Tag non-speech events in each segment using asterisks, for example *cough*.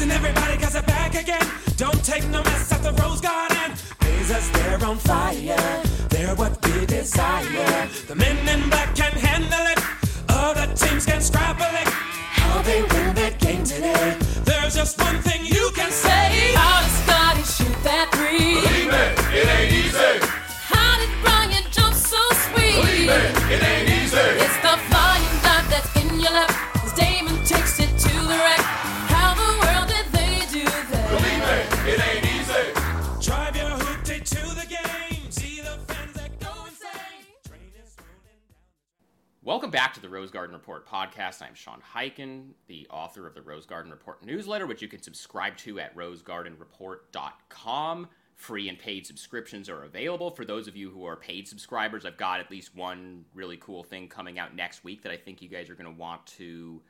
Listen, everybody, cause they're back again. Don't take no mess at the Rose Garden. Blazers, they're on fire. They're what we desire. The men in black can handle it. Other teams can scrabble it. How they win that game today. There's just one thing Welcome back to the Rose Garden Report podcast. I'm Sean Highkin, the author of the Rose Garden Report newsletter, which you can subscribe to at rosegardenreport.com. Free and paid subscriptions are available. For those of you who are paid subscribers, I've got at least one really cool thing coming out next week that I think you guys are going to want to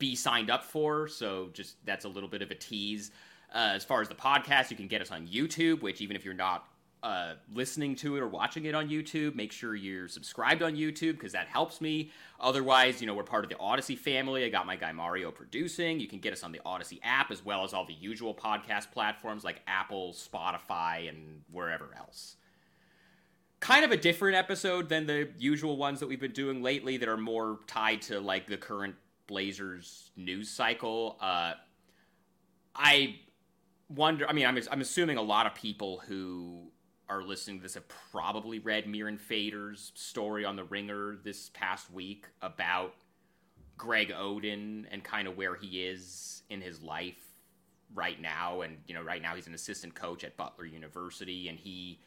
be signed up for. So just that's a little bit of a tease. Uh, as far as the podcast, you can get us on YouTube, which even if you're not uh, listening to it or watching it on YouTube, make sure you're subscribed on YouTube because that helps me. Otherwise, you know, we're part of the Audacy family. I got my guy Mario producing. You can get us on the Audacy app as well as all the usual podcast platforms like Apple, Spotify, and wherever else kind of a different episode than the usual ones that we've been doing lately that are more tied to like the current Blazers news cycle. Uh, I wonder. I mean, I'm I'm assuming a lot of people who are listening to this have probably read Mirin Fader's story on the Ringer this past week about Greg Oden and kind of where he is in his life right now. And you know, right now he's an assistant coach at Butler University, and he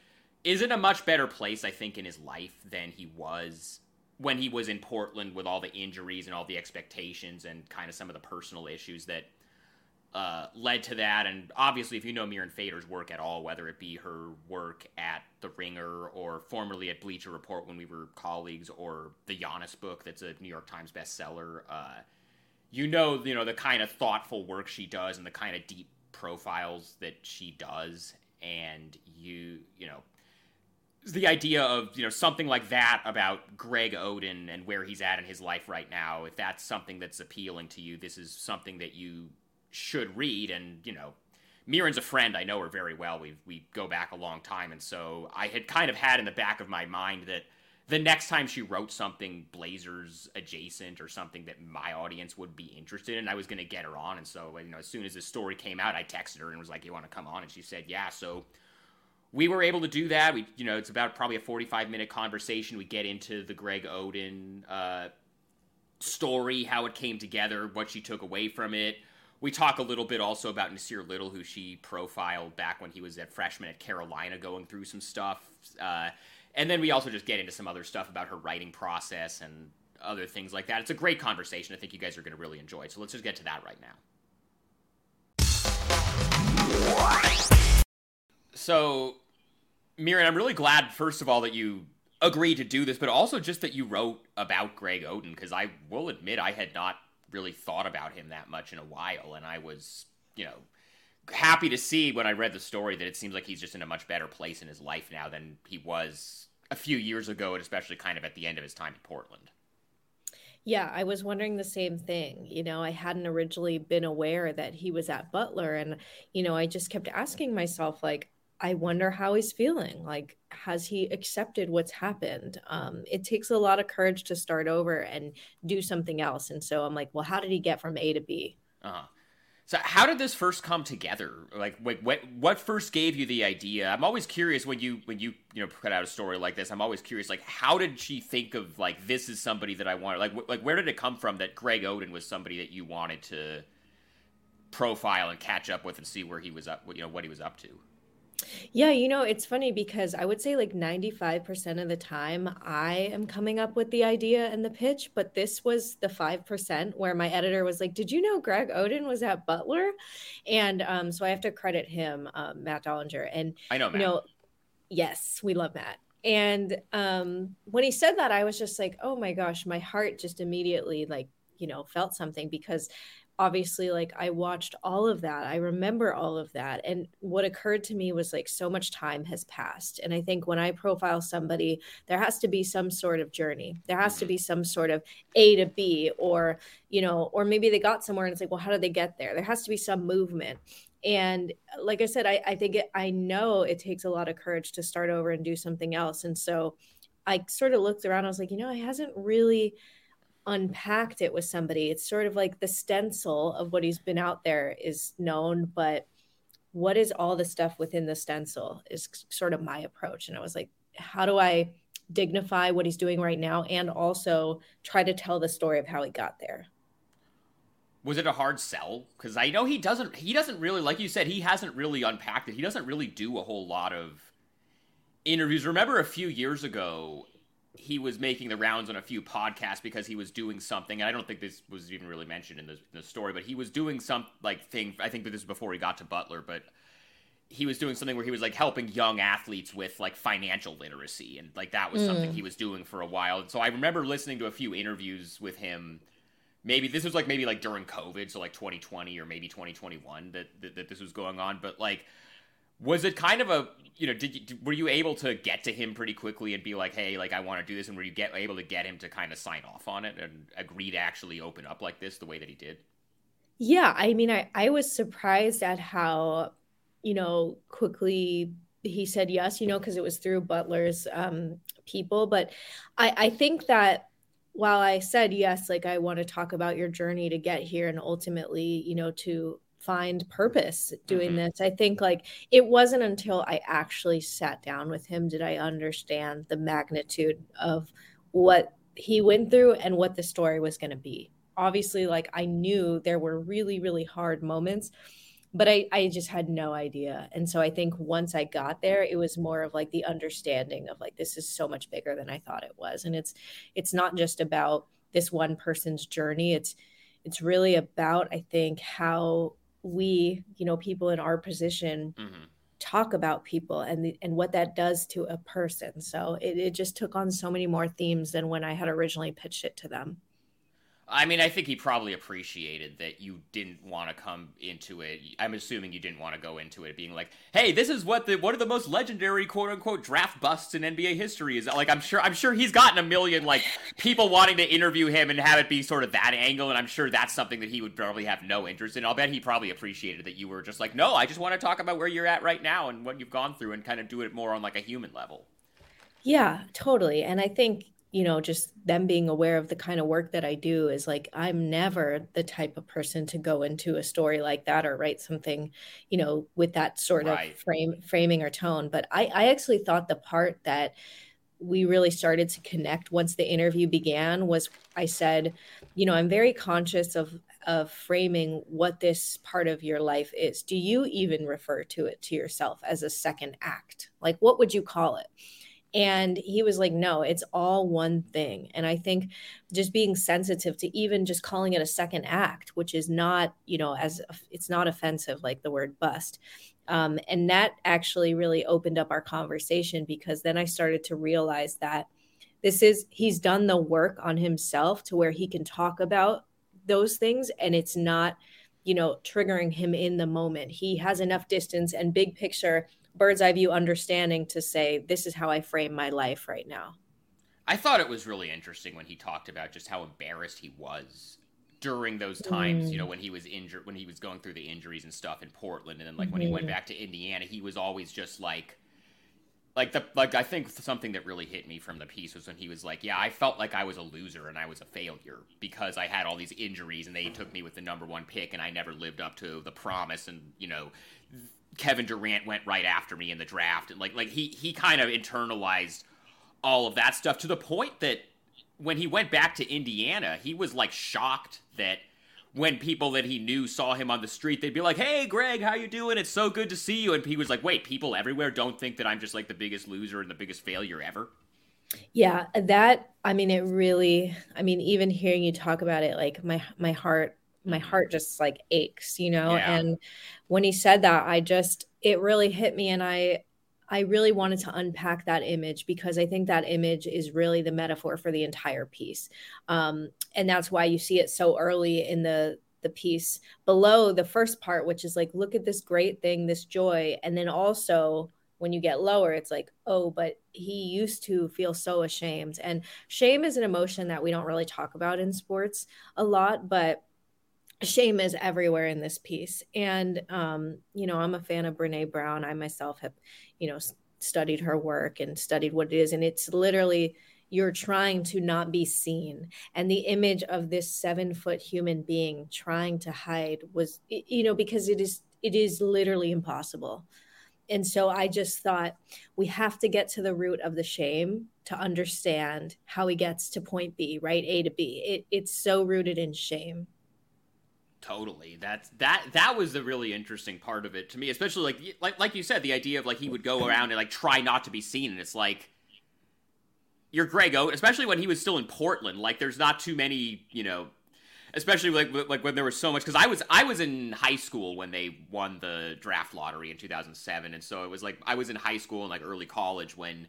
is in a much better place, I think, in his life than he was when he was in Portland with all the injuries and all the expectations and kind of some of the personal issues that uh, led to that. And obviously, if you know Mirin Fader's work at all, whether it be her work at The Ringer or formerly at Bleacher Report when we were colleagues, or the Giannis book that's a New York Times bestseller, uh, you know, you know the kind of thoughtful work she does and the kind of deep profiles that she does, and you, you know, the idea of you know something like that about Greg Oden and where he's at in his life right now. If that's something that's appealing to you, this is something that you should read. And you know, Mirin's a friend. I know her very well. We we go back a long time, and so I had kind of had in the back of my mind that the next time she wrote something Blazers adjacent or something that my audience would be interested in, I was going to get her on. And so you know, as soon as this story came out, I texted her and was like, "You want to come on?" And she said, "Yeah." So we were able to do that. We, you know, it's about probably a 45 minute conversation. We get into the Greg Oden uh, story, how it came together, what she took away from it. We talk a little bit also about Nassir Little, who she profiled back when he was a freshman at Carolina, going through some stuff. Uh, and then we also just get into some other stuff about her writing process and other things like that. It's a great conversation. I think you guys are going to really enjoy. So let's just get to that right now. So, Mirin, I'm really glad, first of all, that you agreed to do this, but also just that you wrote about Greg Oden, because I will admit I had not really thought about him that much in a while, and I was, you know, happy to see when I read the story that it seems like he's just in a much better place in his life now than he was a few years ago, and especially kind of at the end of his time in Portland. Yeah, I was wondering the same thing. You know, I hadn't originally been aware that he was at Butler. And, you know, I just kept asking myself, like, I wonder how he's feeling. Like, has he accepted what's happened? Um, it takes a lot of courage to start over and do something else. And so I'm like, well, how did he get from A to B? Uh-huh. So how did this first come together? Like, what, what what first gave you the idea? I'm always curious when you when you you know put out a story like this. I'm always curious, like, how did she think of like this is somebody that I wanted? Like, wh- like where did it come from that Greg Oden was somebody that you wanted to profile and catch up with and see where he was up, you know, what he was up to? Yeah, you know, it's funny because I would say like 95% of the time I am coming up with the idea and the pitch, but this was the 5% where my editor was like, Did you know Greg Oden was at Butler? And um, so I have to credit him, um, Matt Dollinger. And, I know, you know, yes, we love Matt. And um, when he said that, I was just like, Oh my gosh, my heart just immediately like, you know, felt something because obviously like I watched all of that. I remember all of that. And what occurred to me was like so much time has passed. And I think when I profile somebody, there has to be some sort of journey. There has to Mm-hmm. be some sort of A to B or, you know, or maybe they got somewhere and it's like, well, how did they get there? There has to be some movement. And like I said, I, I think it, I know it takes a lot of courage to start over and do something else. And so I sort of looked around. I was like, you know, it hasn't really unpacked it with somebody. It's sort of like the stencil of what he's been out there is known, but what is all the stuff within the stencil is sort of my approach. And I was like, how do I dignify what he's doing right now and also try to tell the story of how he got there? Was it a hard sell? Because I know he doesn't. He doesn't really, like you said, he hasn't really unpacked it. He doesn't really do a whole lot of interviews. Remember a few years ago, he was making the rounds on a few podcasts because he was doing something. And I don't think this was even really mentioned in the, in the story, but he was doing some like thing. I think this was before he got to Butler, but he was doing something where he was like helping young athletes with like financial literacy, and like that was something mm. he was doing for a while. And so I remember listening to a few interviews with him. Maybe this was like maybe like during COVID, so like 2020 or maybe 2021 that that, that this was going on. But like was it kind of a you know did you were you able to get to him pretty quickly and be like hey like i want to do this and were you get able to get him to kind of sign off on it and agree to actually open up like this the way that he did Yeah, I mean, I, I was surprised at how, you know, quickly he said yes, you know, because it was through Butler's um, people. But I, I think that while I said yes, like I want to talk about your journey to get here and ultimately, you know, to find purpose doing Mhm. this, I think like it wasn't until I actually sat down with him did I understand the magnitude of what he went through and what the story was going to be. Obviously like i knew there were really really hard moments but I, I just had no idea. And so i think once i got there it was more of like the understanding of like this is so much bigger than i thought it was. And it's it's not just about this one person's journey. It's it's really about i think how we you know people in our position mm-hmm. talk about people and the, and what that does to a person so it, it just took on so many more themes than when i had originally pitched it to them I mean, I think he probably appreciated that you didn't want to come into it. I'm assuming you didn't want to go into it being like, "Hey, this is what the one of the most legendary quote unquote draft busts in NBA history is." Like, I'm sure, I'm sure he's gotten a million like people wanting to interview him and have it be sort of that angle, and I'm sure that's something that he would probably have no interest in. I'll bet he probably appreciated that you were just like, "No, I just want to talk about where you're at right now and what you've gone through, and kind of do it more on like a human level." Yeah, totally. And I think, you know, just them being aware of the kind of work that I do is like, I'm never the type of person to go into a story like that or write something, you know, with that sort Right. of frame, framing or tone. But I, I actually thought the part that we really started to connect once the interview began was I said, you know, I'm very conscious of of framing what this part of your life is. Do you even refer to it to yourself as a second act? Like what would you call it? And he was like, no, it's all one thing. And I think just being sensitive to even just calling it a second act, which is not, you know, as it's not offensive like the word bust. Um, and that actually really opened up our conversation because then I started to realize that this is, he's done the work on himself to where he can talk about those things and it's not, you know, triggering him in the moment. He has enough distance and big picture bird's eye view understanding to say this is how I frame my life right now. I thought it was really interesting when he talked about just how embarrassed he was during those times, you know, when he was injured, when he was going through the injuries and stuff in Portland, and then like when he went Mhm. back to Indiana, he was always just like, like the like I think something that really hit me from the piece was when he was like, yeah, I felt like I was a loser and I was a failure because I had all these injuries and they took me with the number one pick and I never lived up to the promise and you know. Kevin Durant went right after me in the draft, and like like he he kind of internalized all of that stuff to the point that when he went back to Indiana, he was like shocked that when people that he knew saw him on the street, they'd be like, "Hey, Greg, how you doing? It's so good to see you." And he was like, "Wait, people everywhere don't think that I'm just like the biggest loser and the biggest failure ever." Yeah, that I mean it really I mean even hearing you talk about it like my my heart my heart just like aches, you know? Yeah. And when he said that, I just it really hit me and I I really wanted to unpack that image because I think that image is really the metaphor for the entire piece. Um, and that's why you see it so early in the the piece below the first part, which is like, look at this great thing, this joy. And then also, when you get lower, it's like, oh, but he used to feel so ashamed. And shame is an emotion that we don't really talk about in sports a lot, but shame is everywhere in this piece. And, um, you know, I'm a fan of Brene Brown. I myself have, you know, studied her work and studied what it is. And it's literally, you're trying to not be seen. And the image of this seven foot human being trying to hide was, you know, because it is, it is literally impossible and so I just thought we have to get to the root of the shame to understand how he gets to point B, right? A to B. It, it's so rooted in shame. Totally. That's that that was the really interesting part of it to me, especially like like like you said, the idea of like he would go around and like try not to be seen, and it's like you're Greg Oden, especially when he was still in Portland. Like there's not too many, you know, especially like like when there was so much because I was I was in high school when they won the draft lottery in 2007, and so it was like I was in high school and like early college when.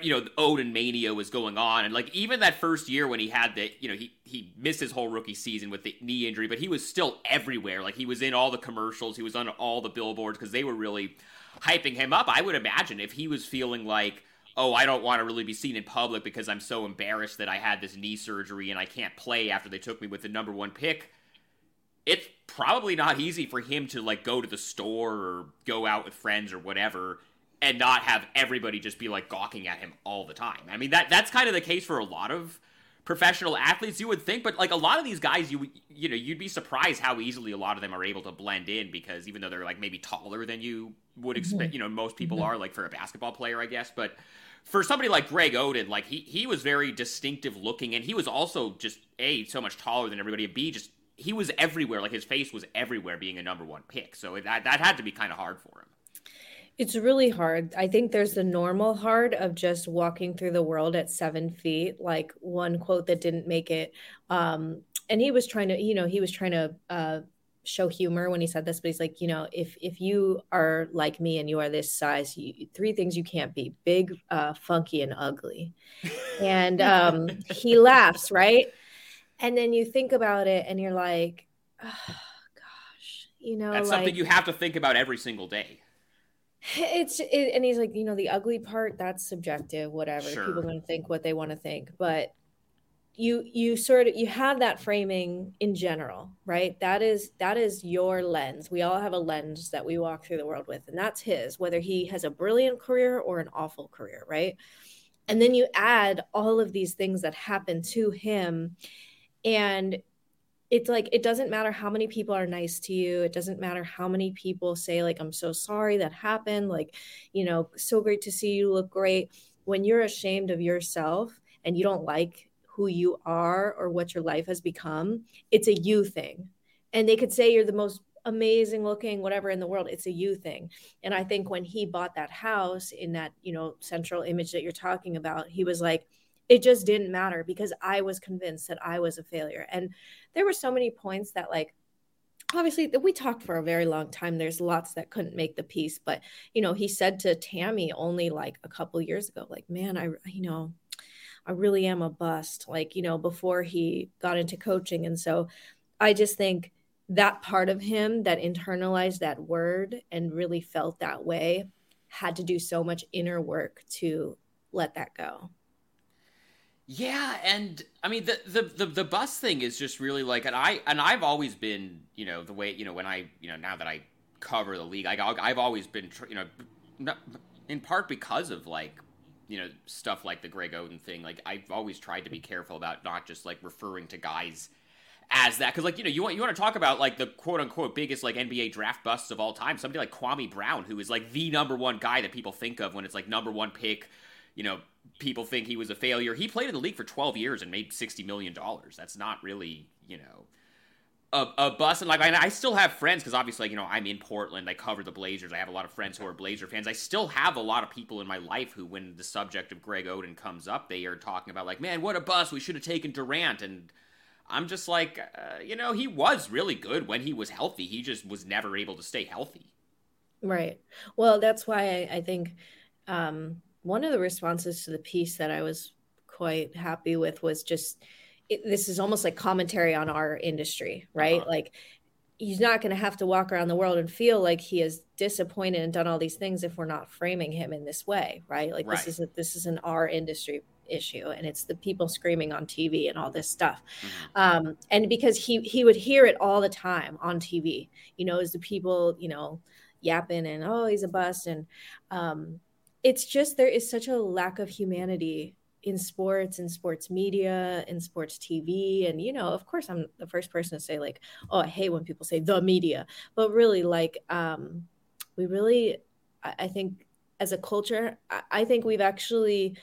You know, the Oden mania was going on, and like even that first year when he had the, you know, he he missed his whole rookie season with the knee injury, but he was still everywhere. Like he was in all the commercials, he was on all the billboards because they were really hyping him up. I would imagine if he was feeling like oh, I don't want to really be seen in public because I'm so embarrassed that I had this knee surgery and I can't play after they took me with the number one pick. It's probably not easy for him to like go to the store or go out with friends or whatever and not have everybody just be like gawking at him all the time. I mean that that's kind of the case for a lot of professional athletes you would think but like a lot of these guys you you know you'd be surprised how easily a lot of them are able to blend in because even though they're like maybe taller than you would expect mm-hmm. you know most people mm-hmm. are like for a basketball player I guess but for somebody like Greg Oden, like he he was very distinctive looking, and he was also just a so much taller than everybody. B just he was everywhere, like his face was everywhere, being a number one pick. So that that had to be kind of hard for him. It's really hard. I think there's the normal hard of just walking through the world at seven feet. Like one quote that didn't make it, um, and he was trying to, you know, he was trying to uh, show humor when he said this, but he's like, you know, if if you are like me and you are this size, you, three things you can't be: big, uh, funky, and ugly. and um, he laughs, right? And then you think about it, and you're like, oh, gosh, you know, that's like, something you have to think about every single day. It's it, and he's like, you know, the ugly part that's subjective. Whatever sure. people are going to think what they want to think, but you you sort of you have that framing in general right that is that is your lens we all have a lens that we walk through the world with and that's his whether he has a brilliant career or an awful career right and then you add all of these things that happen to him and it's like it doesn't matter how many people are nice to you it doesn't matter how many people say like i'm so sorry that happened like you know so great to see you look great when you're ashamed of yourself and you don't like who you are or what your life has become. It's a you thing. And they could say you're the most amazing looking whatever in the world it's a you thing and i think when he bought that house in that you know central image that you're talking about he was like it just didn't matter because i was convinced that i was a failure and there were so many points that like obviously we talked for a very long time there's lots that couldn't make the piece but you know he said to tammy only like a couple years ago like man i you know I really am a bust, like, you know, before he got into coaching. And so I just think that part of him that internalized that word and really felt that way had to do so much inner work to let that go. Yeah, and I mean the, the the the bus thing is just really like, and I and I've always been, you know, the way you know when I you know now that I cover the league, I I've always been, you know, in part because of like you know stuff like the Greg Oden thing. Like I've always tried to be careful about not just like referring to guys as that because like you know you want you want to talk about like the quote unquote biggest like NBA draft busts of all time. Somebody like Kwame Brown, who is like the number one guy that people think of when it's like number one pick. You know, people think he was a failure. He played in the league for 12 years and made 60 million dollars. That's not really you know a, a bus and like I, I still have friends because obviously you know I'm in Portland. I cover the Blazers. I have a lot of friends who are Blazer fans. I still have a lot of people in my life who when the subject of Greg Oden comes up they are talking about like man what a bus we should have taken Durant. And I'm just like uh, you know he was really good when he was healthy. He just was never able to stay healthy. Right. Well that's why I, I think um, one of the responses to the piece that I was quite happy with was just it, this is almost like commentary on our industry, right? Uh-huh. Like he's not going to have to walk around the world and feel like he is disappointed and done all these things if we're not framing him in this way, right? Like Right. this is a, this is an our industry issue and it's the people screaming on TV and all this stuff. Mhm. Um and because he he would hear it all the time on TV, you know, as the people, you know, yapping and oh, he's a bust and um it's just there is such a lack of humanity in sports in sports media in sports tv and you know of course i'm the first person to say like oh i hate when people say the media. But really like um we really i, I think as a culture I, I think we've actually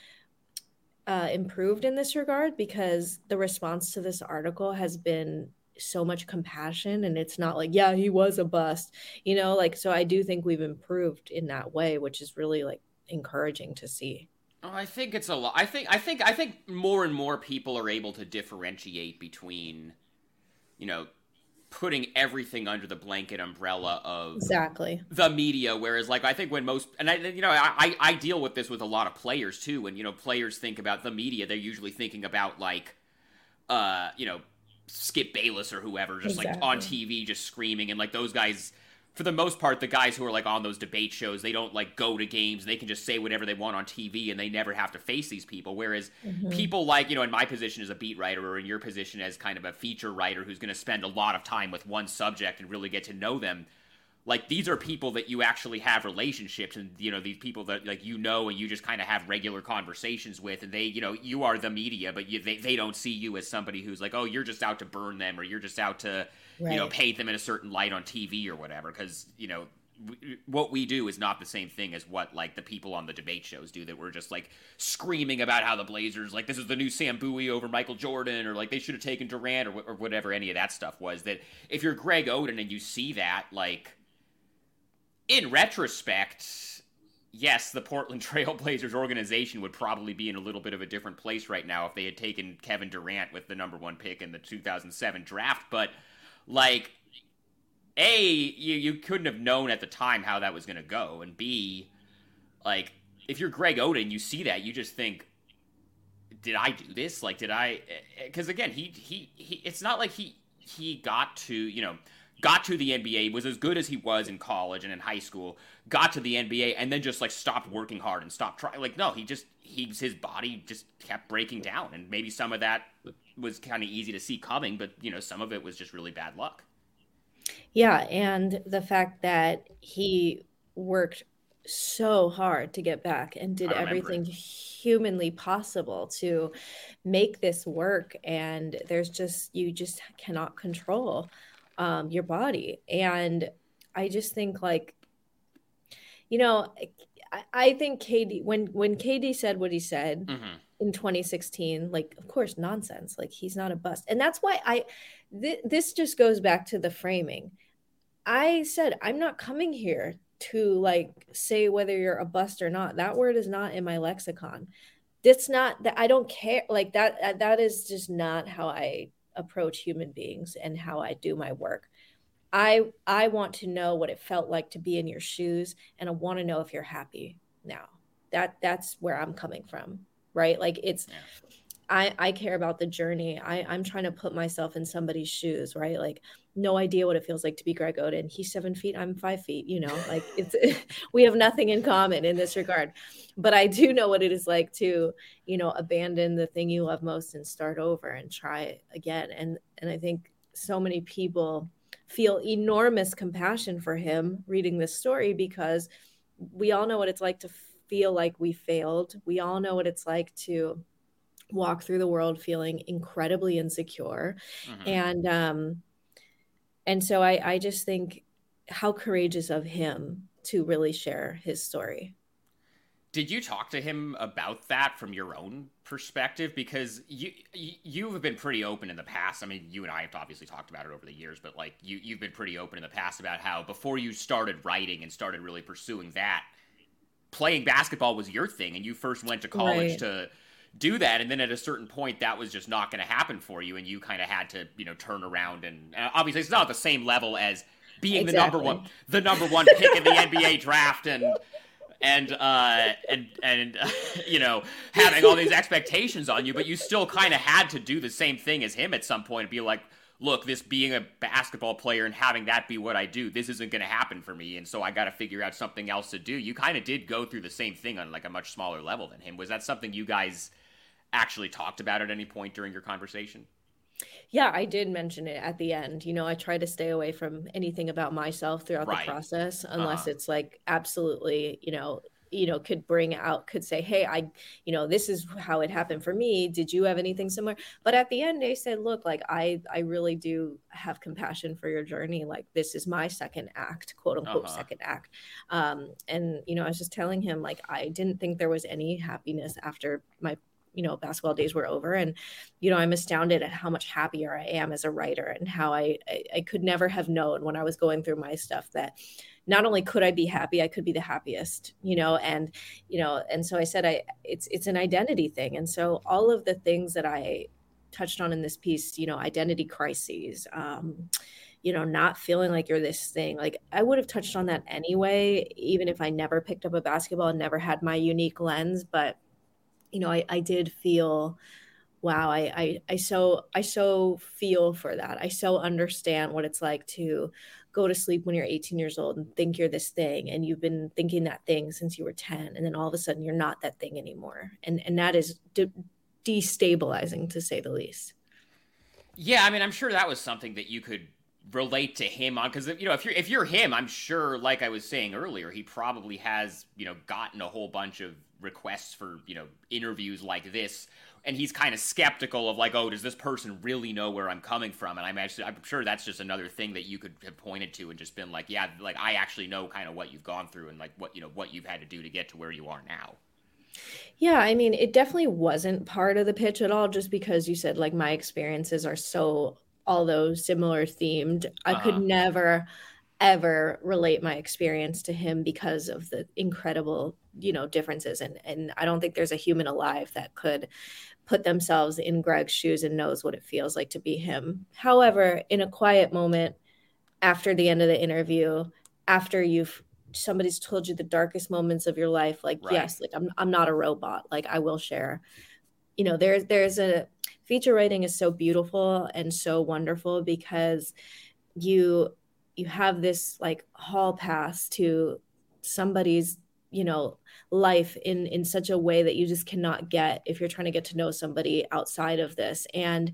uh, improved in this regard because the response to this article has been so much compassion. And it's not like yeah he was a bust you know like so i do think we've improved in that way which is really like encouraging to see Oh, I think it's a lot. I think I think I think more and more people are able to differentiate between, you know, putting everything under the blanket umbrella of exactly the media. Whereas, like, I think when most and I, you know, I I- deal with this with a lot of players too. When you know players think about the media, they're usually thinking about like, uh, you know, Skip Bayless or whoever, just like on TV, just screaming, and like those guys. For the most part, the guys who are like on those debate shows, they don't like go to games. They can just say whatever they want on TV, and they never have to face these people. Whereas mm-hmm. people like you know, in my position as a beat writer, or in your position as kind of a feature writer, who's going to spend a lot of time with one subject and really get to know them, like these are people that you actually have relationships and you know these people that like you know and you just kind of have regular conversations with and they you know you are the media but you, they, they don't see you as somebody who's like oh you're just out to burn them or you're just out to you know Right. paint them in a certain light on tv or whatever because you know w- what we do is not the same thing as what like the people on the debate shows do that we're just like screaming about how the blazers like this is the new sam bowie over michael jordan or like they should have taken durant or, or whatever any of that stuff was that if you're greg oden and you see that like in retrospect, yes, the Portland *laughs* Trailblazers organization would probably be in a little bit of a different place right now if they had taken Kevin Durant with the number one pick in the 2007 draft. But, like, A, you, you couldn't have known at the time how that was going to go. And B, like, if you're Greg Oden, you see that, you just think, did I do this? Like, did I? Because again, he, he he it's not like he he got to you know got to the NBA was as good as he was in college and in high school. Got to the NBA and then just like stopped working hard and stopped trying. Like no, he just he's his body just kept breaking down, and maybe some of that was kind of easy to see coming, but you know some of it was just really bad luck. Yeah, and the fact that he worked so hard to get back and did everything it. humanly possible to make this work and there's just you just cannot control um, your body and I just think like you know I, I think KD when when KD said what he said Mm-hmm. In 2016 like of course nonsense. Like he's not a bust. And that's why i th- this just goes back to the framing. I said i'm not coming here to like say whether you're a bust or not. That word is not in my lexicon. That's not that i don't care. Like that that is just not how i approach human beings and how i do my work. I i want to know what it felt like to be in your shoes and i want to know if you're happy now. That that's where i'm coming from right? Like it's Yeah. i i care about the journey. I i'm trying to put myself in somebody's shoes right? Like no idea what it feels like to be greg oden. He's seven feet i'm five feet you know? Like it's *laughs* we have nothing in common in this regard. But i do know what it is like to you know abandon the thing you love most and start over and try again. And and i think so many people feel enormous compassion for him reading this story because we all know what it's like to feel like we failed. We all know what it's like to walk through the world feeling incredibly insecure. Mhm. And um and so I I just think how courageous of him to really share his story. Did you talk to him about that from your own perspective? Because you you- you have been pretty open in the past. I mean, you and I have obviously talked about it over the years, but like you you've been pretty open in the past about how before you started writing and started really pursuing that, playing basketball was your thing, and you first went to college Right. to do that, and then at a certain point that was just not going to happen for you, and you kind of had to you know turn around and uh, obviously it's not the same level as being the number one the number one pick in the NBA draft and and uh, and and uh, *laughs* you know having all these expectations on you, but you still kind of had to do the same thing as him at some point and be like, look, this being a basketball player and having that be what I do, this isn't going to happen for me, and so I got to figure out something else to do. You kind of did go through the same thing on like a much smaller level than him. Was that something you guys actually talked about at any point during your conversation? Yeah, I did mention it at the end. You know, I try to stay away from anything about myself throughout Right. the process unless Uh-huh. it's like absolutely, you know, you know, could bring out, could say, hey, I, you know, this is how it happened for me. Did you have anything similar? But at the end, they said, look, like I, I really do have compassion for your journey. Like this is my second act, quote unquote, Uh-huh. second act. Um, and you know, I was just telling him, like, I didn't think there was any happiness after my you know basketball days were over and you know i'm astounded at how much happier i am as a writer and how I, I i could never have known when i was going through my stuff that not only could i be happy i could be the happiest you know and you know and so i said i it's it's an identity thing and so all of the things that i touched on in this piece you know identity crises um you know not feeling like you're this thing like i would have touched on that anyway even if i never picked up a basketball and never had my unique lens but you know, I, I did feel, wow, I, I, I so, I so feel for that. I so understand what it's like to go to sleep when you're 18 years old and think you're this thing and you've been thinking that thing since you were 10 and then all of a sudden you're not that thing anymore. And, and that is de- destabilizing to say the least. Yeah, I mean, I'm sure that was something that you could relate to him on because you know if you're if you're him, I'm sure, like I was saying earlier, he probably has you know gotten a whole bunch of requests for you know interviews like this, and he's kind of skeptical of like, oh, does this person really know where I'm coming from? And I'm actually, I'm sure that's just another thing that you could have pointed to and just been like, yeah, like I actually know kind of what you've gone through and like what you know what you've had to do to get to where you are now. Yeah, I mean, it definitely wasn't part of the pitch at all, just because you said like my experiences are so, although similar themed, I could Uh-huh. never ever relate my experience to him because of the incredible, you know, differences. And and I don't think there's a human alive that could put themselves in Greg's shoes and knows what it feels like to be him. However, in a quiet moment after the end of the interview, after you've somebody's told you the darkest moments of your life like Right. yes like I'm I'm not a robot like I will share you know there's there's a feature writing is so beautiful and so wonderful because you you have this like hall pass to somebody's you know life in in such a way that you just cannot get if you're trying to get to know somebody outside of this and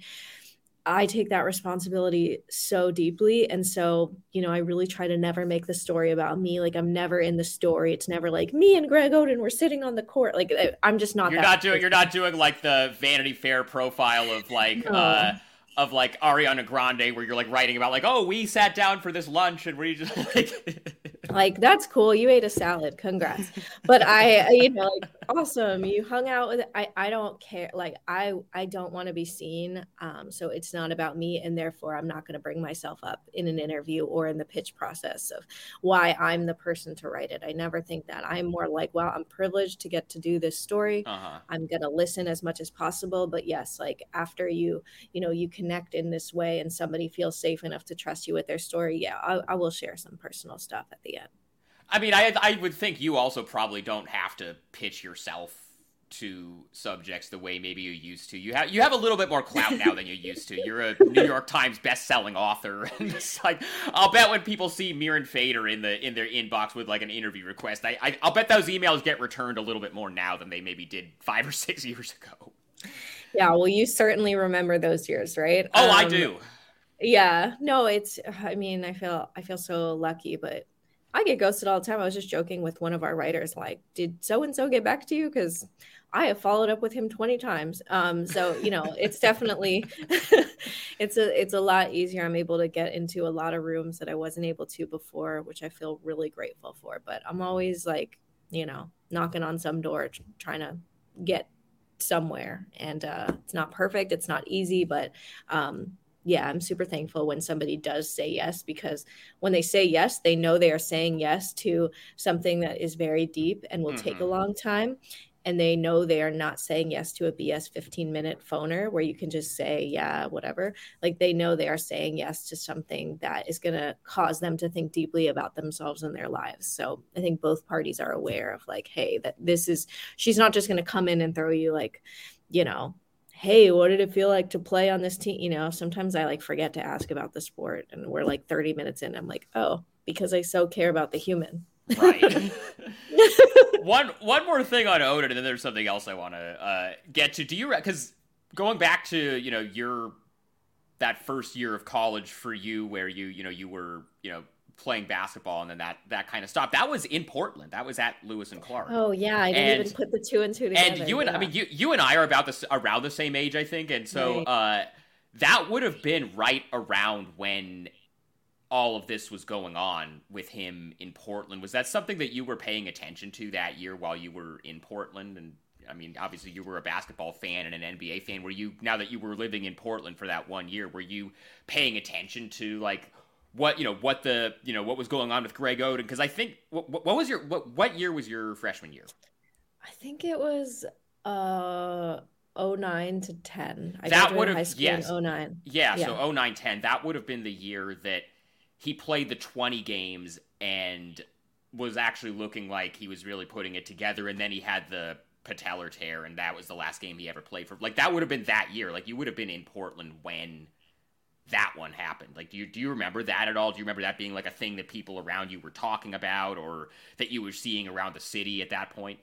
I take that responsibility so deeply. And so, you know, I really try to never make the story about me. Like, I'm never in the story. It's never like me and Greg Oden were sitting on the court. Like, I'm just not You're that. not doing. You're not doing like the Vanity Fair profile of like. No. uh of like Ariana Grande, where you're like writing about like, oh, we sat down for this lunch and we just *laughs* like, like that's cool. You ate a salad. Congrats. But i you know like awesome you hung out with i i don't care like i i don't want to be seen um so it's not about me and therefore i'm not going to bring myself up in an interview or in the pitch process of why i'm the person to write it i never think that i'm more like well i'm privileged to get to do this story uh huh. I'm going to listen as much as possible. But yes, like after you, you know, you connect in this way and somebody feels safe enough to trust you with their story, yeah, I, I will share some personal stuff at the end. I mean, I I would think you also probably don't have to pitch yourself to subjects the way maybe you used to. You have you have a little bit more clout now than you used to. You're a New York Times best-selling author, *laughs* and it's like I'll bet when people see Mirin Fader in the in their inbox with like an interview request, I, I I'll bet those emails get returned a little bit more now than they maybe did five or six *laughs* years ago. Yeah, well, you certainly remember those years, right? Oh, I Um, do. Yeah, no, it's. I mean, I feel I feel so lucky, but I get ghosted all the time. I was just joking with one of our writers, like, did so and so get back to you? Because I have followed up with him twenty times. Um, so you know, it's definitely *laughs* it's a it's a lot easier. I'm able to get into a lot of rooms that I wasn't able to before, which I feel really grateful for. But I'm always like, you know, knocking on some door, tr- trying to get somewhere, and uh, it's not perfect. It's not easy, but um, yeah, I'm super thankful when somebody does say yes because when they say yes, they know they are saying yes to something that is very deep and will take a Mhm. long time. and they know they are not saying yes to a BS 15 minute phoner where you can just say, yeah, whatever. Like they know they are saying yes to something that is going to cause them to think deeply about themselves and their lives. So I think both parties are aware of like, hey, that this is, she's not just going to come in and throw you like, you know, hey, what did it feel like to play on this team? You know, sometimes I like forget to ask about the sport and we're like 30 minutes in. I'm like, oh, because I so care about the human. Right. *laughs* *laughs* one one more thing on Oden, and then there's something else I want to uh, get to. Do you because going back to you know your that first year of college for you, where you you know you were you know playing basketball and then that that kind of stopped. That was in Portland. That was at Lewis and Clark. Oh yeah, I didn't and, even put the two and two together. And you and yeah. I mean you you and I are about this around the same age, I think, and so right. uh, that would have been right around when all of this was going on with him in Portland. Was that something that you were paying attention to that year while you were in Portland? And I mean, obviously, you were a basketball fan and an NBA fan. Were you now that you were living in Portland for that one year? Were you paying attention to like what you know what the you know what was going on with Greg Oden? Because I think what, what was your what what year was your freshman year? I think it was uh 09 to 10. I that would have yes. 09. Yeah, yeah, so 09 10. That would have been the year that he played the 20 games and was actually looking like he was really putting it together and then he had the patellar tear and that was the last game he ever played for like that would have been that year like you would have been in portland when that one happened? Like do you do you remember that at all? Do you remember that being like a thing that people around you were talking about or that you were seeing around the city at that point?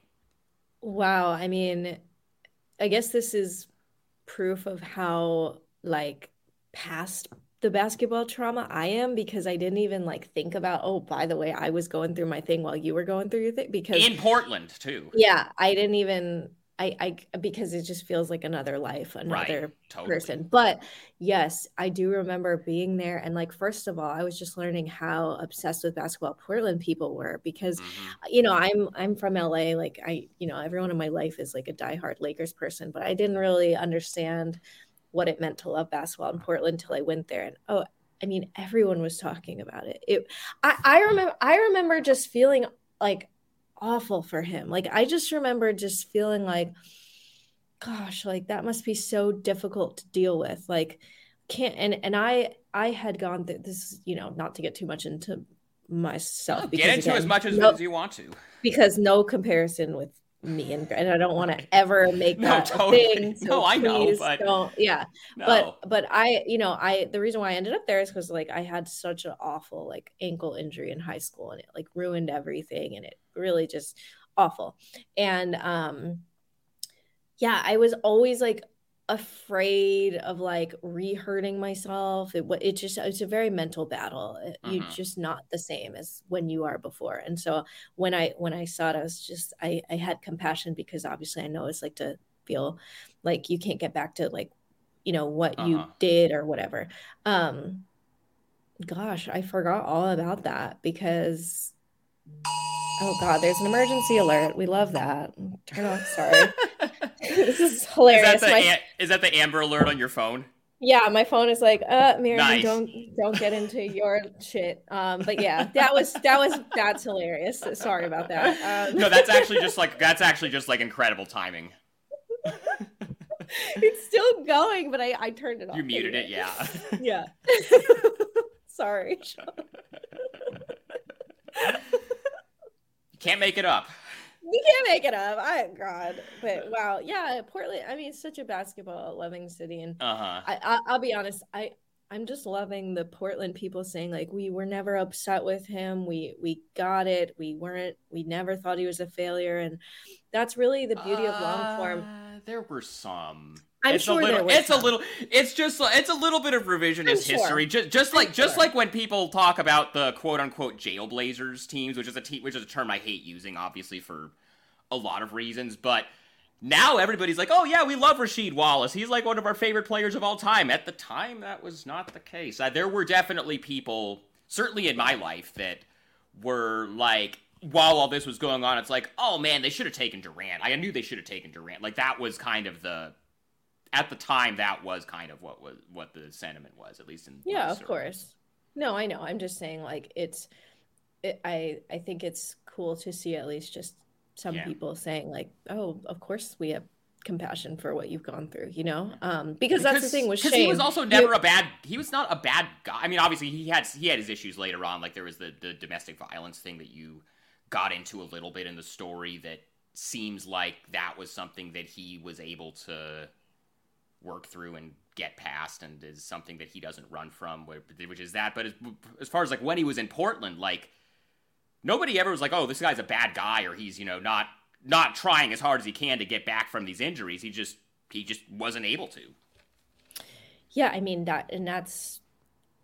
Wow i mean i guess this is proof of how like past the basketball trauma I am because I didn't even like think about, oh, by the way, I was going through my thing while you were going through your thing because in Portland too. Yeah, I didn't even I I because it just feels like another life, another right, totally. person. But yes, I do remember being there and like first of all, I was just learning how obsessed with basketball Portland people were because mm-hmm. you know, I'm I'm from LA, like I, you know, everyone in my life is like a diehard Lakers person, but I didn't really understand what it meant to love basketball in Portland until I went there. And oh, I mean, everyone was talking about it. It I, I remember I remember just feeling like awful for him. Like I just remember just feeling like, gosh, like that must be so difficult to deal with. Like can't and and I I had gone through this, you know, not to get too much into myself. Get into again, as much as, no, as you want to. Because no comparison with me and and I don't want to ever make *laughs* no, that totally. thing. So no, I know, but don't. Yeah, no. but but I, you know, I the reason why I ended up there is because like I had such an awful like ankle injury in high school, and it like ruined everything, and it really just awful. And um, yeah, I was always like afraid of like re-hurting myself it it just it's a very mental battle uh-huh. you're just not the same as when you are before and so when i when i saw it i was just i i had compassion because obviously i know it's like to feel like you can't get back to like you know what uh-huh. you did or whatever um gosh i forgot all about that because Oh God, there's an emergency alert. We love that. Turn off. Sorry. *laughs* this is hilarious. Is that, the, my... is that the Amber Alert on your phone? Yeah, my phone is like, uh, Miriam, nice. don't don't get into your shit. Um, but yeah, that was that was that's hilarious. Sorry about that. Um... no, that's actually just *laughs* like that's actually just like incredible timing. *laughs* it's still going, but I I turned it off. You muted it, yeah. yeah. Sorry. You can't make it up. We can't make it up. I God, but wow, yeah, Portland. I mean, such a basketball loving city, and uh-huh. I, I I'll be honest, I I'm just loving the Portland people saying like we were never upset with him. We we got it. We weren't. We never thought he was a failure, and that's really the beauty uh, of long form. Uh, there were some. I'm it's sure a little, it's some. a little it's just it's a little bit of revisionist sure. history just just like I'm just sure. like when people talk about the quote unquote jailblazers teams which is a te- which is a term I hate using obviously for a lot of reasons but now everybody's like oh yeah we love Rasheed Wallace he's like one of our favorite players of all time at the time that was not the case uh, there were definitely people certainly in my life that were like while all this was going on it's like oh man they should have taken Durant I knew they should have taken Durant like that was kind of the at the time that was kind of what was what the sentiment was at least in yeah of course no i know i'm just saying like it's it, i i think it's cool to see at least just some Yeah. people saying like, "Oh, of course we have compassion for what you've gone through," you know, um, because, that's the thing with because he was also never a bad. He was not a bad guy. I mean, obviously he had he had his issues later on. Like there was the the domestic violence thing that you got into a little bit in the story. That seems like that was something that he was able to work through and get past, and is something that he doesn't run from, which is that. But as, as far as like when he was in Portland, like nobody ever was like, "Oh, this guy's a bad guy," or he's you know not not trying as hard as he can to get back from these injuries. He just he just wasn't able to. Yeah, I mean that, and that's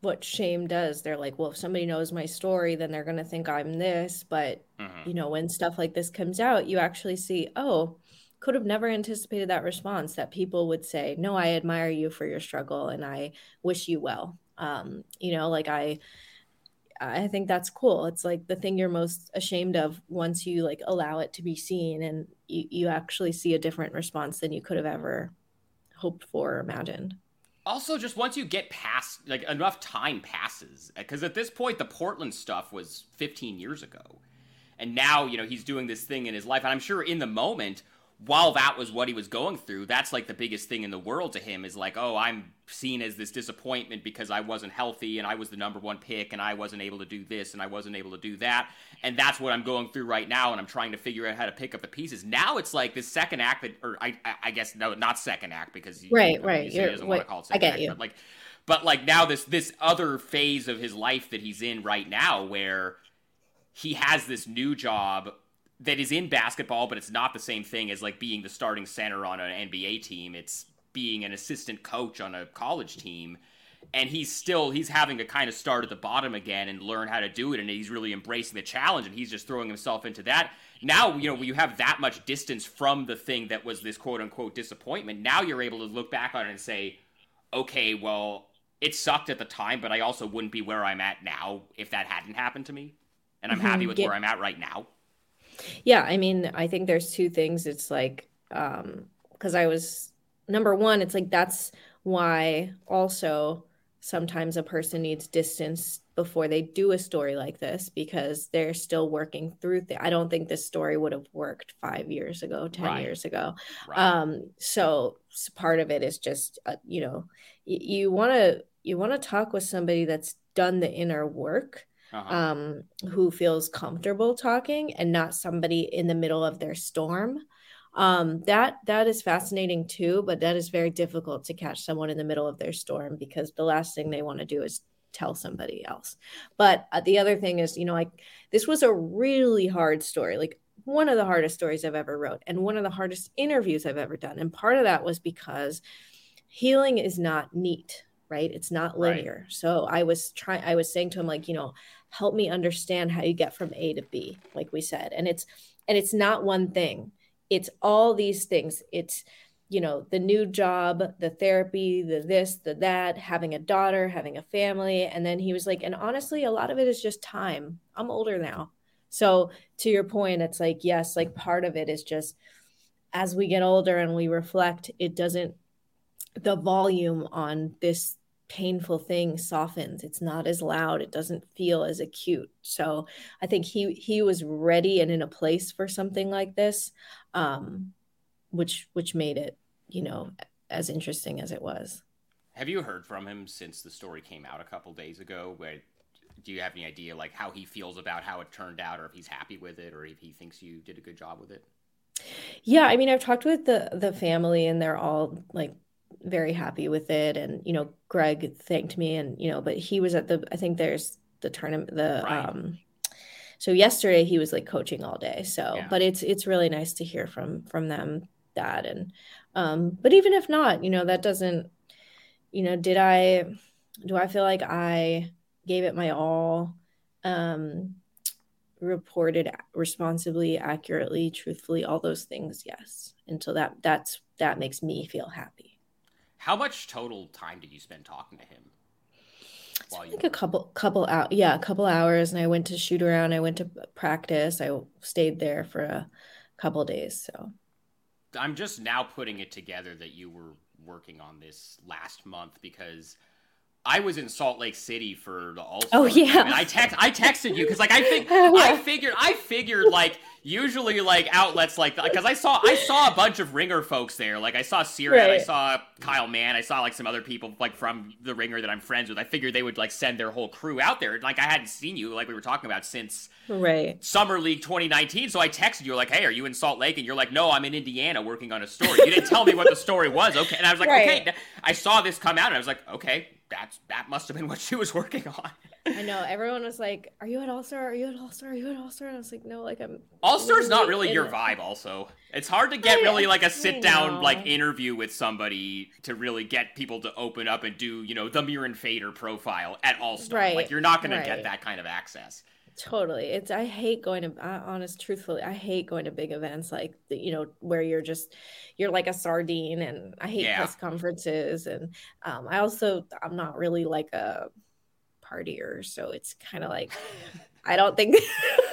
what shame does. They're like, well, if somebody knows my story, then they're gonna think I'm this. But Mhm. you know, when stuff like this comes out, you actually see, oh, could have never anticipated that response that people would say, no, I admire you for your struggle and I wish you well. Um, you know, like I I think that's cool. It's like the thing you're most ashamed of once you like allow it to be seen and you, you actually see a different response than you could have ever hoped for or imagined. Also, just once you get past, like enough time passes, because at this point the Portland stuff was 15 years ago, and now you know he's doing this thing in his life, and I'm sure in the moment, while that was what he was going through, that's like the biggest thing in the world to him is like, oh, I'm seen as this disappointment because I wasn't healthy and I was the number one pick and I wasn't able to do this and I wasn't able to do that, and that's what I'm going through right now, and I'm trying to figure out how to pick up the pieces. Now it's like this second act that, or I, I, guess no, not second act because Right, you right. He doesn't want to call it I get act, you. but like, but like now this this other phase of his life that he's in right now where he has this new job that is in basketball, but it's not the same thing as like being the starting center on an NBA team. It's being an assistant coach on a college team. And he's still he's having to kind of start at the bottom again and learn how to do it, and he's really embracing the challenge, and he's just throwing himself into that. Now, you know, when you have that much distance from the thing that was this quote unquote disappointment, now you're able to look back on it and say, okay, well, it sucked at the time, but I also wouldn't be where I'm at now if that hadn't happened to me. And I'm happy Mhm, with yeah. where I'm at right now. Yeah, I mean, I think there's two things. It's like, um, because I was number one, it's like that's why also sometimes a person needs distance before they do a story like this because they're still working through th- I don't think this story would have worked five years ago, 10 Right. years ago. Right. Um, so part of it is just, uh, you know, y- you want to you want to talk with somebody that's done the inner work uh-huh. um, who feels comfortable talking and not somebody in the middle of their storm. Um, that that is fascinating too, but that is very difficult to catch someone in the middle of their storm because the last thing they want to do is tell somebody else. But uh, the other thing is, you know, like this was a really hard story, like one of the hardest stories I've ever wrote, and one of the hardest interviews I've ever done. And part of that was because healing is not neat, right? It's not Right. linear. So I was trying, I was saying to him, like, you know, help me understand how you get from A to B, like we said. And it's and it's not one thing. It's all these things. It's you know, the new job, the therapy, the this, the that, having a daughter, having a family. And then he was like, and honestly, a lot of it is just time. I'm older now. So to your point, it's like, yes, like part of it is just as we get older and we reflect, it doesn't the volume on this painful thing softens it's not as loud it doesn't feel as acute so i think he he was ready and in a place for something like this um which which made it you know as interesting as it was Have you heard from him since the story came out a couple days ago? Where do you have any idea like how he feels about how it turned out, or if he's happy with it, or if he thinks you did a good job with it? yeah i mean i've talked with the the family and they're all like very happy with it. And you know greg thanked me and you know but he was at the i think there's the tournament the Right. um so yesterday he was like coaching all day. So Yeah. but it's it's really nice to hear from from them that. And um but even if not you know that doesn't you know did i do i feel like i gave it my all um reported responsibly accurately truthfully all those things? Yes. And so that that's that makes me feel happy How much total time did you spend talking to him? While I you a couple couple out yeah a couple hours and i went to shoot around i went to practice i stayed there for a couple days so I'm just now putting it together that you were working on this last month because I was in Salt Lake City for the All Oh, yeah. And I text I texted you because like I think *laughs* Oh, I figured I figured like usually like outlets like because I saw I saw a bunch of Ringer folks there. Like I saw Sierra, I saw Kyle Mann, I saw like some other people like from the Ringer that I'm friends with. I figured they would like send their whole crew out there. Like I hadn't seen you like we were talking about since Right. Summer League 2019. So I texted you like, "Hey, are you in Salt Lake?" And you're like, "No, I'm in Indiana working on a story." You didn't tell me what the story was. Okay, and I was like, Right. "Okay." I saw this come out, and I was like, "Okay, that's that must have been what she was working on." I know. Everyone was like, "Are you at All Star? Are you at All Star? Are you at All Star?" And I was like, "No, like I'm." All Star's not really your it." vibe. Also, it's hard to get I- really like a sit down like interview with somebody to really get people to open up and do you know the Mirin Fader profile at All Star. Right, Like you're not gonna get that kind of access. Totally. It's I hate going to I, honest truthfully, I hate going to big events like the, you know where you're just you're like a sardine and I hate Yeah. press conferences and um I also I'm not really like a partier, so it's kind of like *laughs* I don't think *laughs*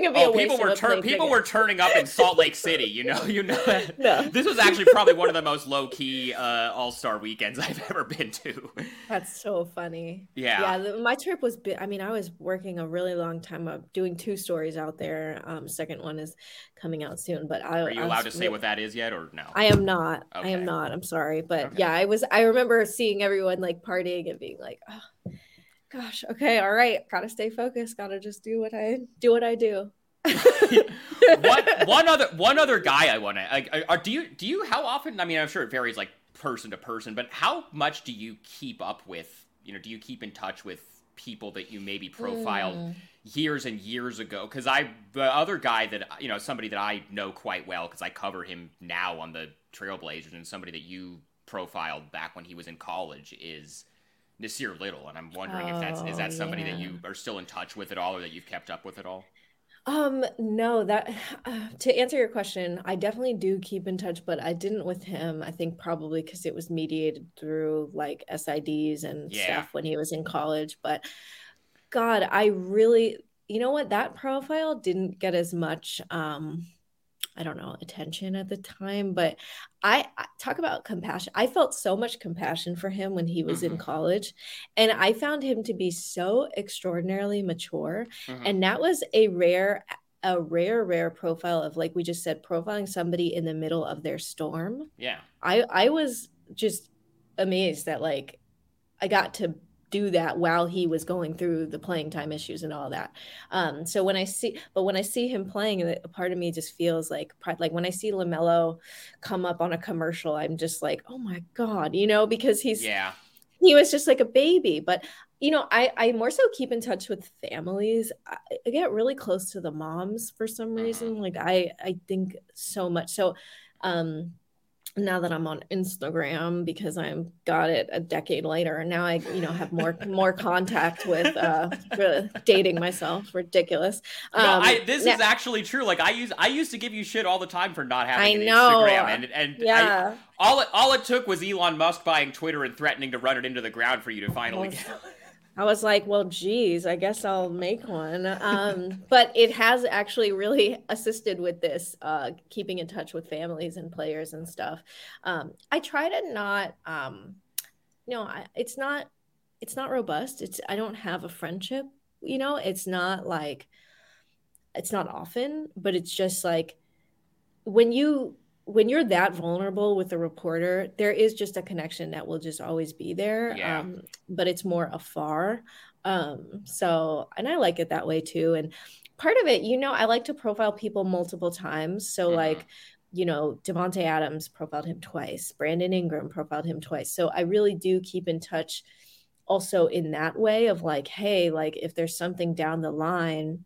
think it'd be a Oh, waste people were a people ticket. were turning up in Salt Lake City. You know, you know. *laughs* No. This was actually probably one of the most low key uh, All Star weekends I've ever been to. That's so funny. Yeah. Yeah, my trip was I mean, I was working a really long time of doing two stories out there. Um second one is coming out soon, but I Are you I allowed to say what that is yet, or no? I am not. I am not. I'm sorry, but Okay. yeah, I was. I remember seeing everyone like partying and being like, "Oh, gosh, okay, all right, gotta stay focused. Gotta just do what I do. What I do." *laughs* one *laughs* one other one other guy I want to like are, are- do you do you how often I mean I'm sure it varies like person to person but how much do you keep up with you know do you keep in touch with people that you maybe profiled Mm. years and years ago because I the other guy that you know somebody that I know quite well because I cover him now on the Trailblazers and somebody that you profiled back when he was in college is Nassir Little and I'm wondering if that's is that Oh, somebody that you are still in touch with at all or that you've kept up with at all Um, no, that *sighs* uh, to answer your question, I definitely do keep in touch, but I didn't with him. I think probably because it was mediated through like SIDs and Yeah. stuff when he was in college. But God, I really, you know what, that profile didn't get as much um I don't know, attention at the time, but I, I talk about compassion. I felt so much compassion for him when he was in Mhm. college, and I found him to be so extraordinarily mature Mhm. and that was a rare a rare rare profile of like we just said profiling somebody in the middle of their storm yeah i i was just amazed that like i got to do that while he was going through the playing time issues and all that. Um so when i see but when i see him playing a part of me just feels like like when i see lamelo come up on a commercial i'm just like oh my god you know because he's yeah. he was just like a baby. But you know i i more so keep in touch with families. I, I get really close to the moms for some Mhm. reason. Like i i think so much. So um now that i'm on instagram because i'm got it a decade later and now i you know have more more contact with uh *laughs* dating myself ridiculous No, um I, this now- is actually true. Like I use, I used to give you shit all the time for not having I know. Instagram, and and I- yeah all it all it took was Elon Musk buying Twitter and threatening to run it into the ground for you to finally. Get *laughs* I was like, well, geez, I guess I'll make one. Um, *laughs* but it has actually really assisted with this, uh, keeping in touch with families and players and stuff. Um, I try to not, um, you know, I, it's not, it's not robust. It's I don't have a friendship. You know, it's not like, it's not often, but it's just like when you when you're that vulnerable with a reporter, there is just a connection that will just always be there. Yeah. Um, but it's more afar. Um, so, and I like it that way too. And part of it, you know, I like to profile people multiple times. So, Mhm. like, you know, Davante Adams profiled him twice, Brandon Ingram profiled him twice. So, I really do keep in touch also in that way of like, hey, like, if there's something down the line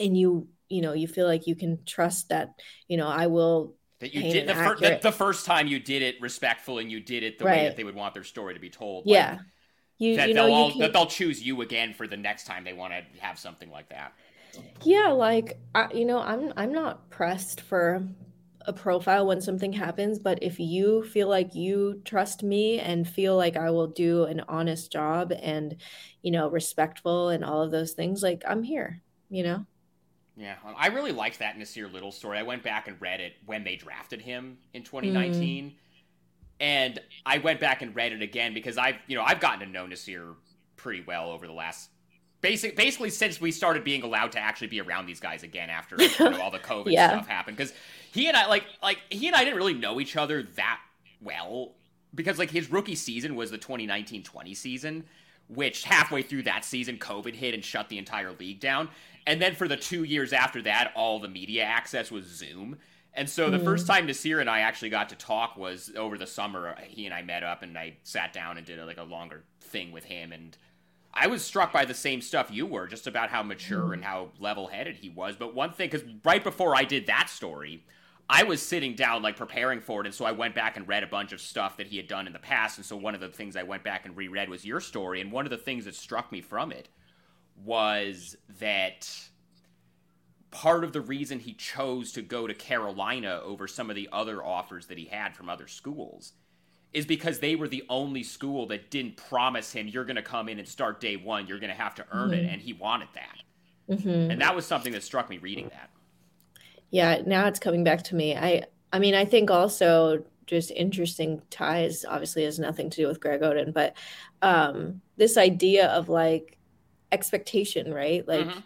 and you, you know, you feel like you can trust that, you know, I will that you did the, fir- the, the first time you did it respectful and you did it the way that they would want their story to be told. like, yeah you that you they'll you all, can, that they'll choose you again for the next time they want to have something like that. yeah like I, you know i'm i'm not pressed for a profile when something happens but if you feel like you trust me and feel like i will do an honest job and you know respectful and all of those things like i'm here you know Yeah, um, I really liked that Nassir Little story. I went back and read it when they drafted him in hmm. 2019, and I went back and read it again because I've you know I've gotten to know Nassir pretty well over the last Basic, basically, since we started being allowed to actually be around these guys again after you know, all the *laughs* COVID Yeah. stuff happened, because he and I like like he and I didn't really know each other that well because like his rookie season was the 2019-20 season, which halfway through that season COVID hit and shut the entire league down, and then for the two years after that, all the media access was Zoom. And so the first hmm. time Nassir and I actually got to talk was over the summer. Uh, he and I met up, and I sat down and did a, like a longer thing with him. And I was struck by the same stuff you were, just about how mature hmm. and how level-headed he was. But one thing, because right before I did that story, I was sitting down like preparing for it, and so I went back and read a bunch of stuff that he had done in the past. And so one of the things I went back and reread was your story, and one of the things that struck me from it was that part of the reason he chose to go to Carolina over some of the other offers that he had from other schools is because they were the only school that didn't promise him you're going to come in and start day one you're going to have to earn it and he wanted that Mhm. and that was something that struck me reading that Yeah, now it's coming back to me. I I mean, I think also just interesting ties obviously has nothing to do with Greg Oden, but um this idea of like expectation, right? Like Mhm.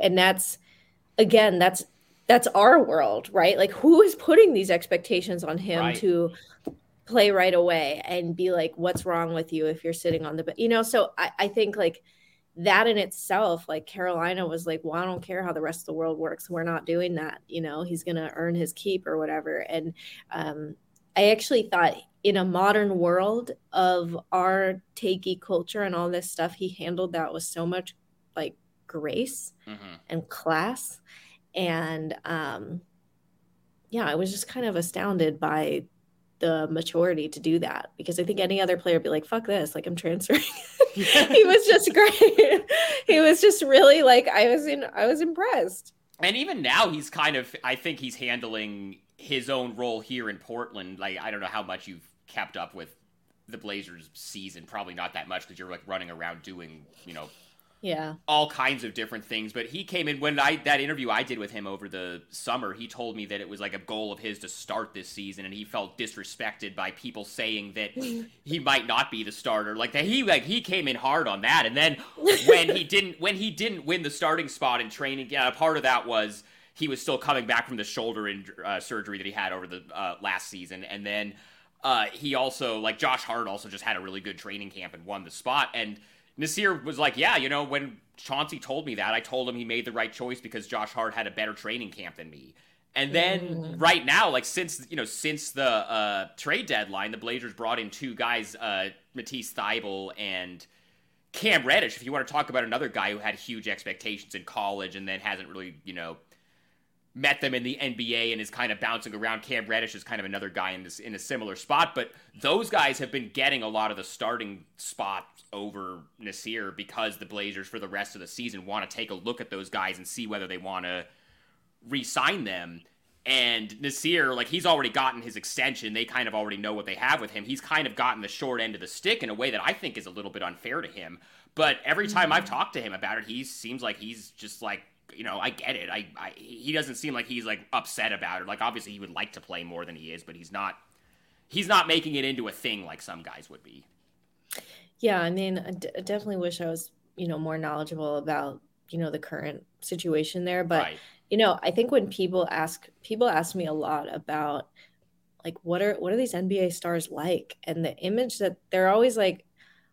and that's again, that's that's our world, right? Like who is putting these expectations on him Right. to play right away and be like, what's wrong with you if you're sitting on the bed? You know, so I, I think like that in itself, like Carolina was like, well, I don't care how the rest of the world works. We're not doing that. You know, he's going to earn his keep or whatever. And um, I actually thought in a modern world of our takey culture and all this stuff, he handled that with so much like grace Mhm. and class. And um, yeah, I was just kind of astounded by the maturity to do that because I think any other player would be like, fuck this, like I'm transferring. *laughs* he was just *laughs* great. he was just really like I was in I was impressed. and even now he's kind of i think he's handling his own role here in portland like i don't know how much you've kept up with the blazers season probably not that much because you're like running around doing you know Yeah. all kinds of different things. But he came in when I that interview I did with him over the summer. He told me that it was like a goal of his to start this season, and he felt disrespected by people saying that *laughs* he might not be the starter. Like that he like he came in hard on that, and then when he *laughs* didn't when he didn't win the starting spot in training, yeah, part of that was he was still coming back from the shoulder in, uh, surgery that he had over the uh, last season, and then uh, he also like Josh Hart also just had a really good training camp and won the spot. And Nassir was like, yeah, you know, when Chauncey told me that, I told him he made the right choice because Josh Hart had a better training camp than me. And then right now, like since you know since the uh, trade deadline, the Blazers brought in two guys, uh, Matisse Thybulle and Cam Reddish. If you want to talk about another guy who had huge expectations in college and then hasn't really, you know, met them in the NBA and is kind of bouncing around. Cam Reddish is kind of another guy in this in a similar spot, but those guys have been getting a lot of the starting spots over Nassir because the Blazers for the rest of the season want to take a look at those guys and see whether they want to re-sign them. And Nassir, like he's already gotten his extension. They kind of already know what they have with him. He's kind of gotten the short end of the stick in a way that I think is a little bit unfair to him. But every time I've mm. talked to him about it, he seems like he's just like, you know, I get it. I, I he doesn't seem like he's like upset about it. Like obviously he would like to play more than he is, but he's not he's not making it into a thing like some guys would be. Yeah, I mean, I d- I definitely wish I was, you know, more knowledgeable about, you know, the current situation there. But, right. you know, I think when people ask, people ask me a lot about, like, what are what are these NBA stars like, and the image that they're always like,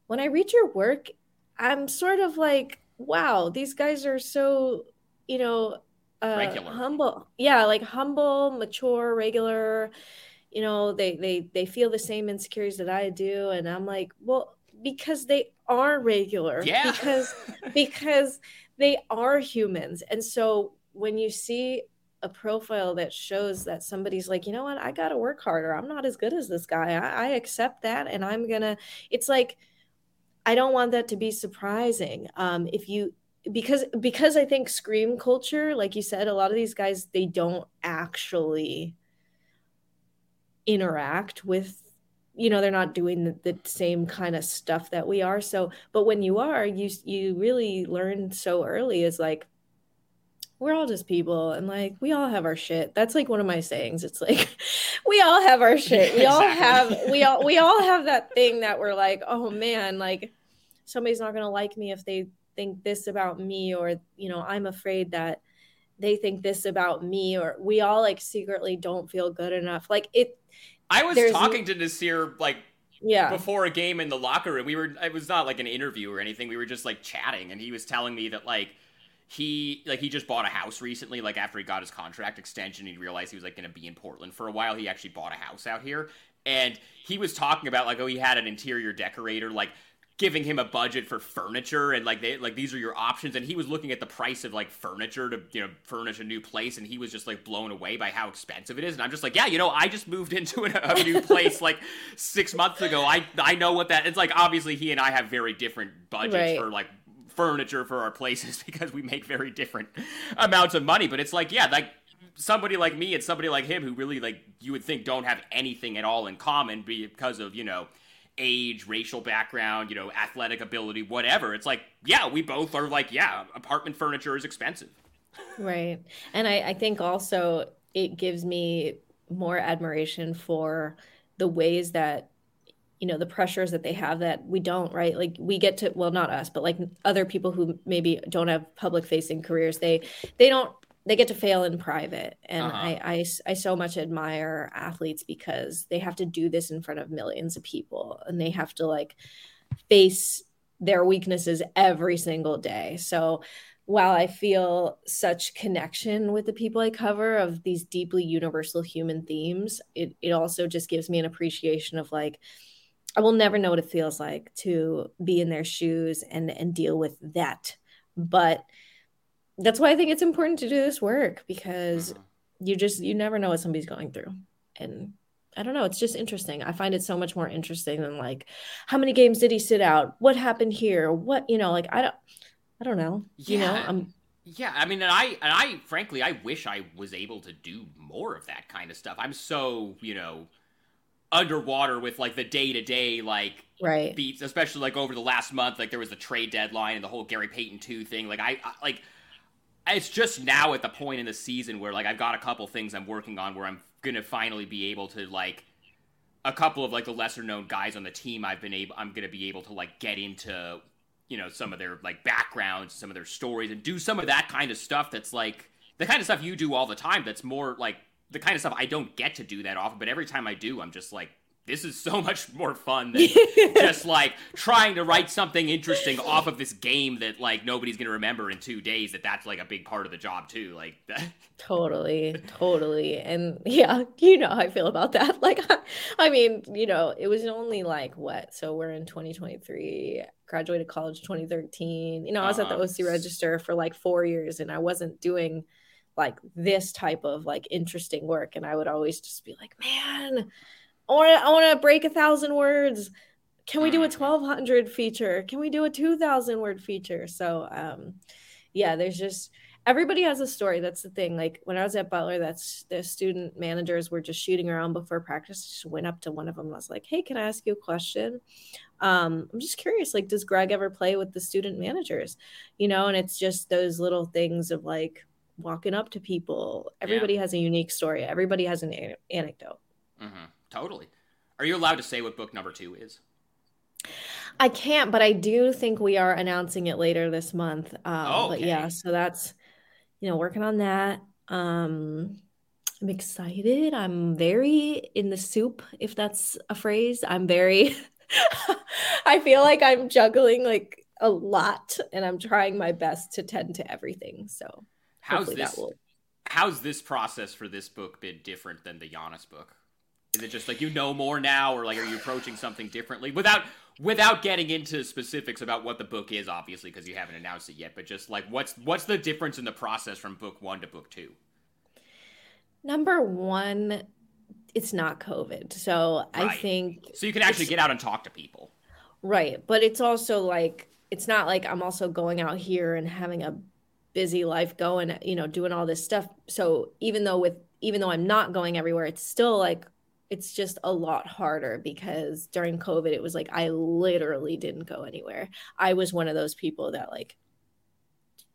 when I read your work, I'm sort of like, wow, these guys are so, you know, uh, Regular. humble. Yeah, like humble, mature, regular. You know, they they they feel the same insecurities that I do, and I'm like, well, because they are regular. Yeah. Because *laughs* because they are humans, and so when you see a profile that shows that somebody's like, you know what, I got to work harder. I'm not as good as this guy. I, I accept that, and I'm gonna. It's like I don't want that to be surprising. Um, if you because because I think scream culture, like you said, a lot of these guys they don't actually interact with you know they're not doing the, the same kind of stuff that we are. So but when you are you you really learn so early is like we're all just people and like we all have our shit. That's like one of my sayings. It's like *laughs* we all have our shit. We all have we all we all have that thing that we're like oh man like somebody's not going to like me if they think this about me or you know i'm afraid that they think this about me or we all like secretly don't feel good enough like it I was talking to Nassir like yeah before a game in the locker room. We were it was not like an interview or anything. We were just like chatting and he was telling me that like he like he just bought a house recently like after he got his contract extension he realized he was like going to be in Portland for a while. He actually bought a house out here and he was talking about like oh he had an interior decorator like giving him a budget for furniture and like they like these are your options. And he was looking at the price of like furniture to you know furnish a new place. And he was just like blown away by how expensive it is. And I'm just like yeah you know I just moved *laughs* into a, a new place like 6 months ago. I I know what that it's like obviously he and I have very different budgets Right. for like furniture for our places *laughs* because we make very different amounts of money. But it's like yeah like somebody like me and somebody like him who really like you would think don't have anything at all in common because of you know age racial background you know athletic ability whatever it's like yeah we both are like yeah apartment furniture is expensive Right. And I, I think also it gives me more admiration for the ways that, you know, the pressures that they have that we don't, right? Like we get to, well, not us, but like other people who maybe don't have public facing careers, they, they don't, they get to fail in private. And Uh-huh. I, I, I so much admire athletes because they have to do this in front of millions of people and they have to like face their weaknesses every single day. So, while I feel such connection with the people I cover of these deeply universal human themes, it, it also just gives me an appreciation of like, I will never know what it feels like to be in their shoes and and deal with that. But that's why I think it's important to do this work because Mhm. you just you never know what somebody's going through. And I don't know, it's just interesting. I find it so much more interesting than like how many games did he sit out? What happened here? What, you know, like I don't I don't know. You know, Yeah. I'm Yeah, I mean, and I and I frankly, I wish I was able to do more of that kind of stuff. I'm so you know underwater with like the day to day like right. beats, especially like over the last month. Like there was the trade deadline and the whole Gary Payton two thing. Like I, I like. It's just now at the point in the season where like I've got a couple things I'm working on where I'm gonna finally be able to like a couple of like the lesser known guys on the team I've been able I'm gonna be able to like get into you know some of their like backgrounds, some of their stories, and do some of that kind of stuff that's like the kind of stuff you do all the time. That's more like the kind of stuff I don't get to do that often, but every time I do, I'm just like, this is so *laughs* much more fun than *laughs* just like trying to write something interesting off of this game that like nobody's gonna remember in two days. That that's like a big part of the job too. Like, *laughs* Totally, totally. And yeah, you know how I feel about that. Like, I mean, you know, it was only like what? So we're in 2023, graduated college 2013. You know, I was at the Uh-huh. OC Register for like four years and I wasn't doing like this type of like interesting work. And I would always just be like, man, I want to, I want to break a thousand words. Can we do a Mhm. 1200 feature? Can we do a 2000 word feature? So, um, yeah, there's just, everybody has a story. That's the thing. Like when I was at Butler, that's the student managers were just shooting around before practice. Just went up to one of them. and was like, "Hey, can I ask you a question? Um, I'm just curious. Like, does Greg ever play with the student managers? You know?" And it's just those little things of like walking up to people. Everybody has a unique story. Everybody has an anecdote. mhm, totally. Are you allowed to say what book number two is? I can't, but I do think we are announcing it later this month. Um, Oh, But yeah, so that's, you know, working on that. Um, I'm excited. I'm very in the soup, if that's a phrase. I'm very, *laughs* I feel like I'm juggling like a lot and I'm trying my best to tend to everything. So How's this? that will. How's this process for this book been different than the Giannis book? Is it just like you know more now, or like are you approaching something differently without without getting into specifics about what the book is, obviously, because you haven't announced it yet. But just like what's what's the difference in the process from book one to book two? Number one, it's not COVID. So I think So you can actually get out and talk to people. Right. But it's also like, it's not like I'm also going out here and having a busy life going, you know, doing all this stuff. So even though with, even though I'm not going everywhere, it's still like, it's just a lot harder because during COVID, it was like I literally didn't go anywhere. I was one of those people that like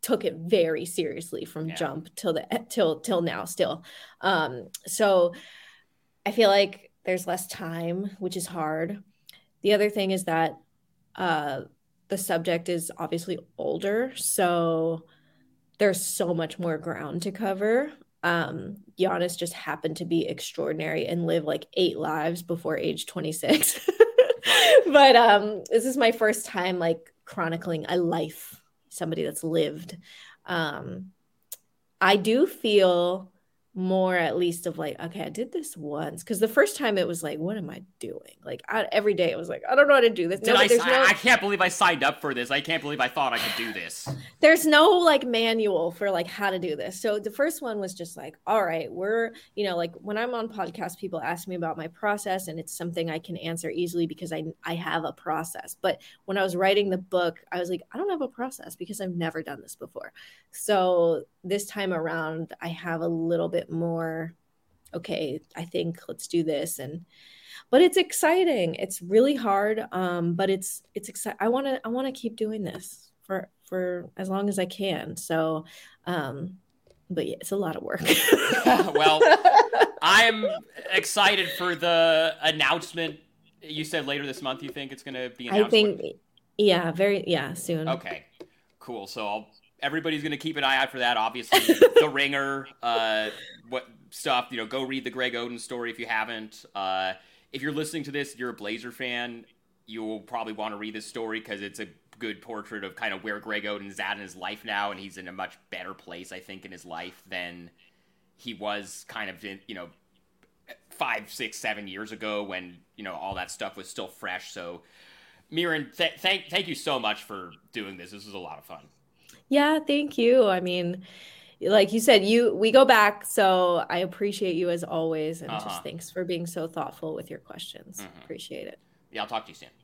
took it very seriously from Yeah. jump till the *laughs* till till now still. Um, so I feel like there's less time, which is hard. The other thing is that uh, the subject is obviously older, so there's so much more ground to cover. Um, Giannis just happened to be extraordinary and live like eight lives before age 26. *laughs* but um, this is my first time like chronicling a life, somebody that's lived. Um, I do feel more at least of like okay i did this once. Because the first time it was like what am i doing? Like I, every day it was like i don't know how to do this. No, I, no I can't believe I signed up for this. I can't believe I thought I could do this. *sighs* there's no like manual for like how to do this. So the first one was just like all right we're you know like when i'm on podcasts people ask me about my process and it's something i can answer easily because i i have a process. But when i was writing the book i was like i don't have a process because i've never done this before. So this time around i have a little bit more okay i think let's do this. And but it's exciting. It's really hard um but it's it's exciting i want to i want to keep doing this for for as long as i can. So um but yeah it's a lot of work. *laughs* Well *laughs* i'm excited for the announcement. You said later this month you think it's going to be announced i think yeah very yeah soon. Okay cool. So I'll, everybody's going to keep an eye out for that obviously *laughs* the ringer uh what stuff you know go read the greg oden story if you haven't uh if you're listening to this you're a blazer fan you'll probably want to read this story because it's a good portrait of kind of where greg oden's at in his life now and he's in a much better place i think in his life than he was kind of in, you know five six seven years ago when you know all that stuff was still fresh so Mirin, th- thank thank you so much for doing this. This was a lot of fun. Yeah thank you i mean like you said you we go back so i appreciate you as always and Uh-huh. just thanks for being so thoughtful with your questions Mhm. appreciate it Yeah, I'll talk to you soon.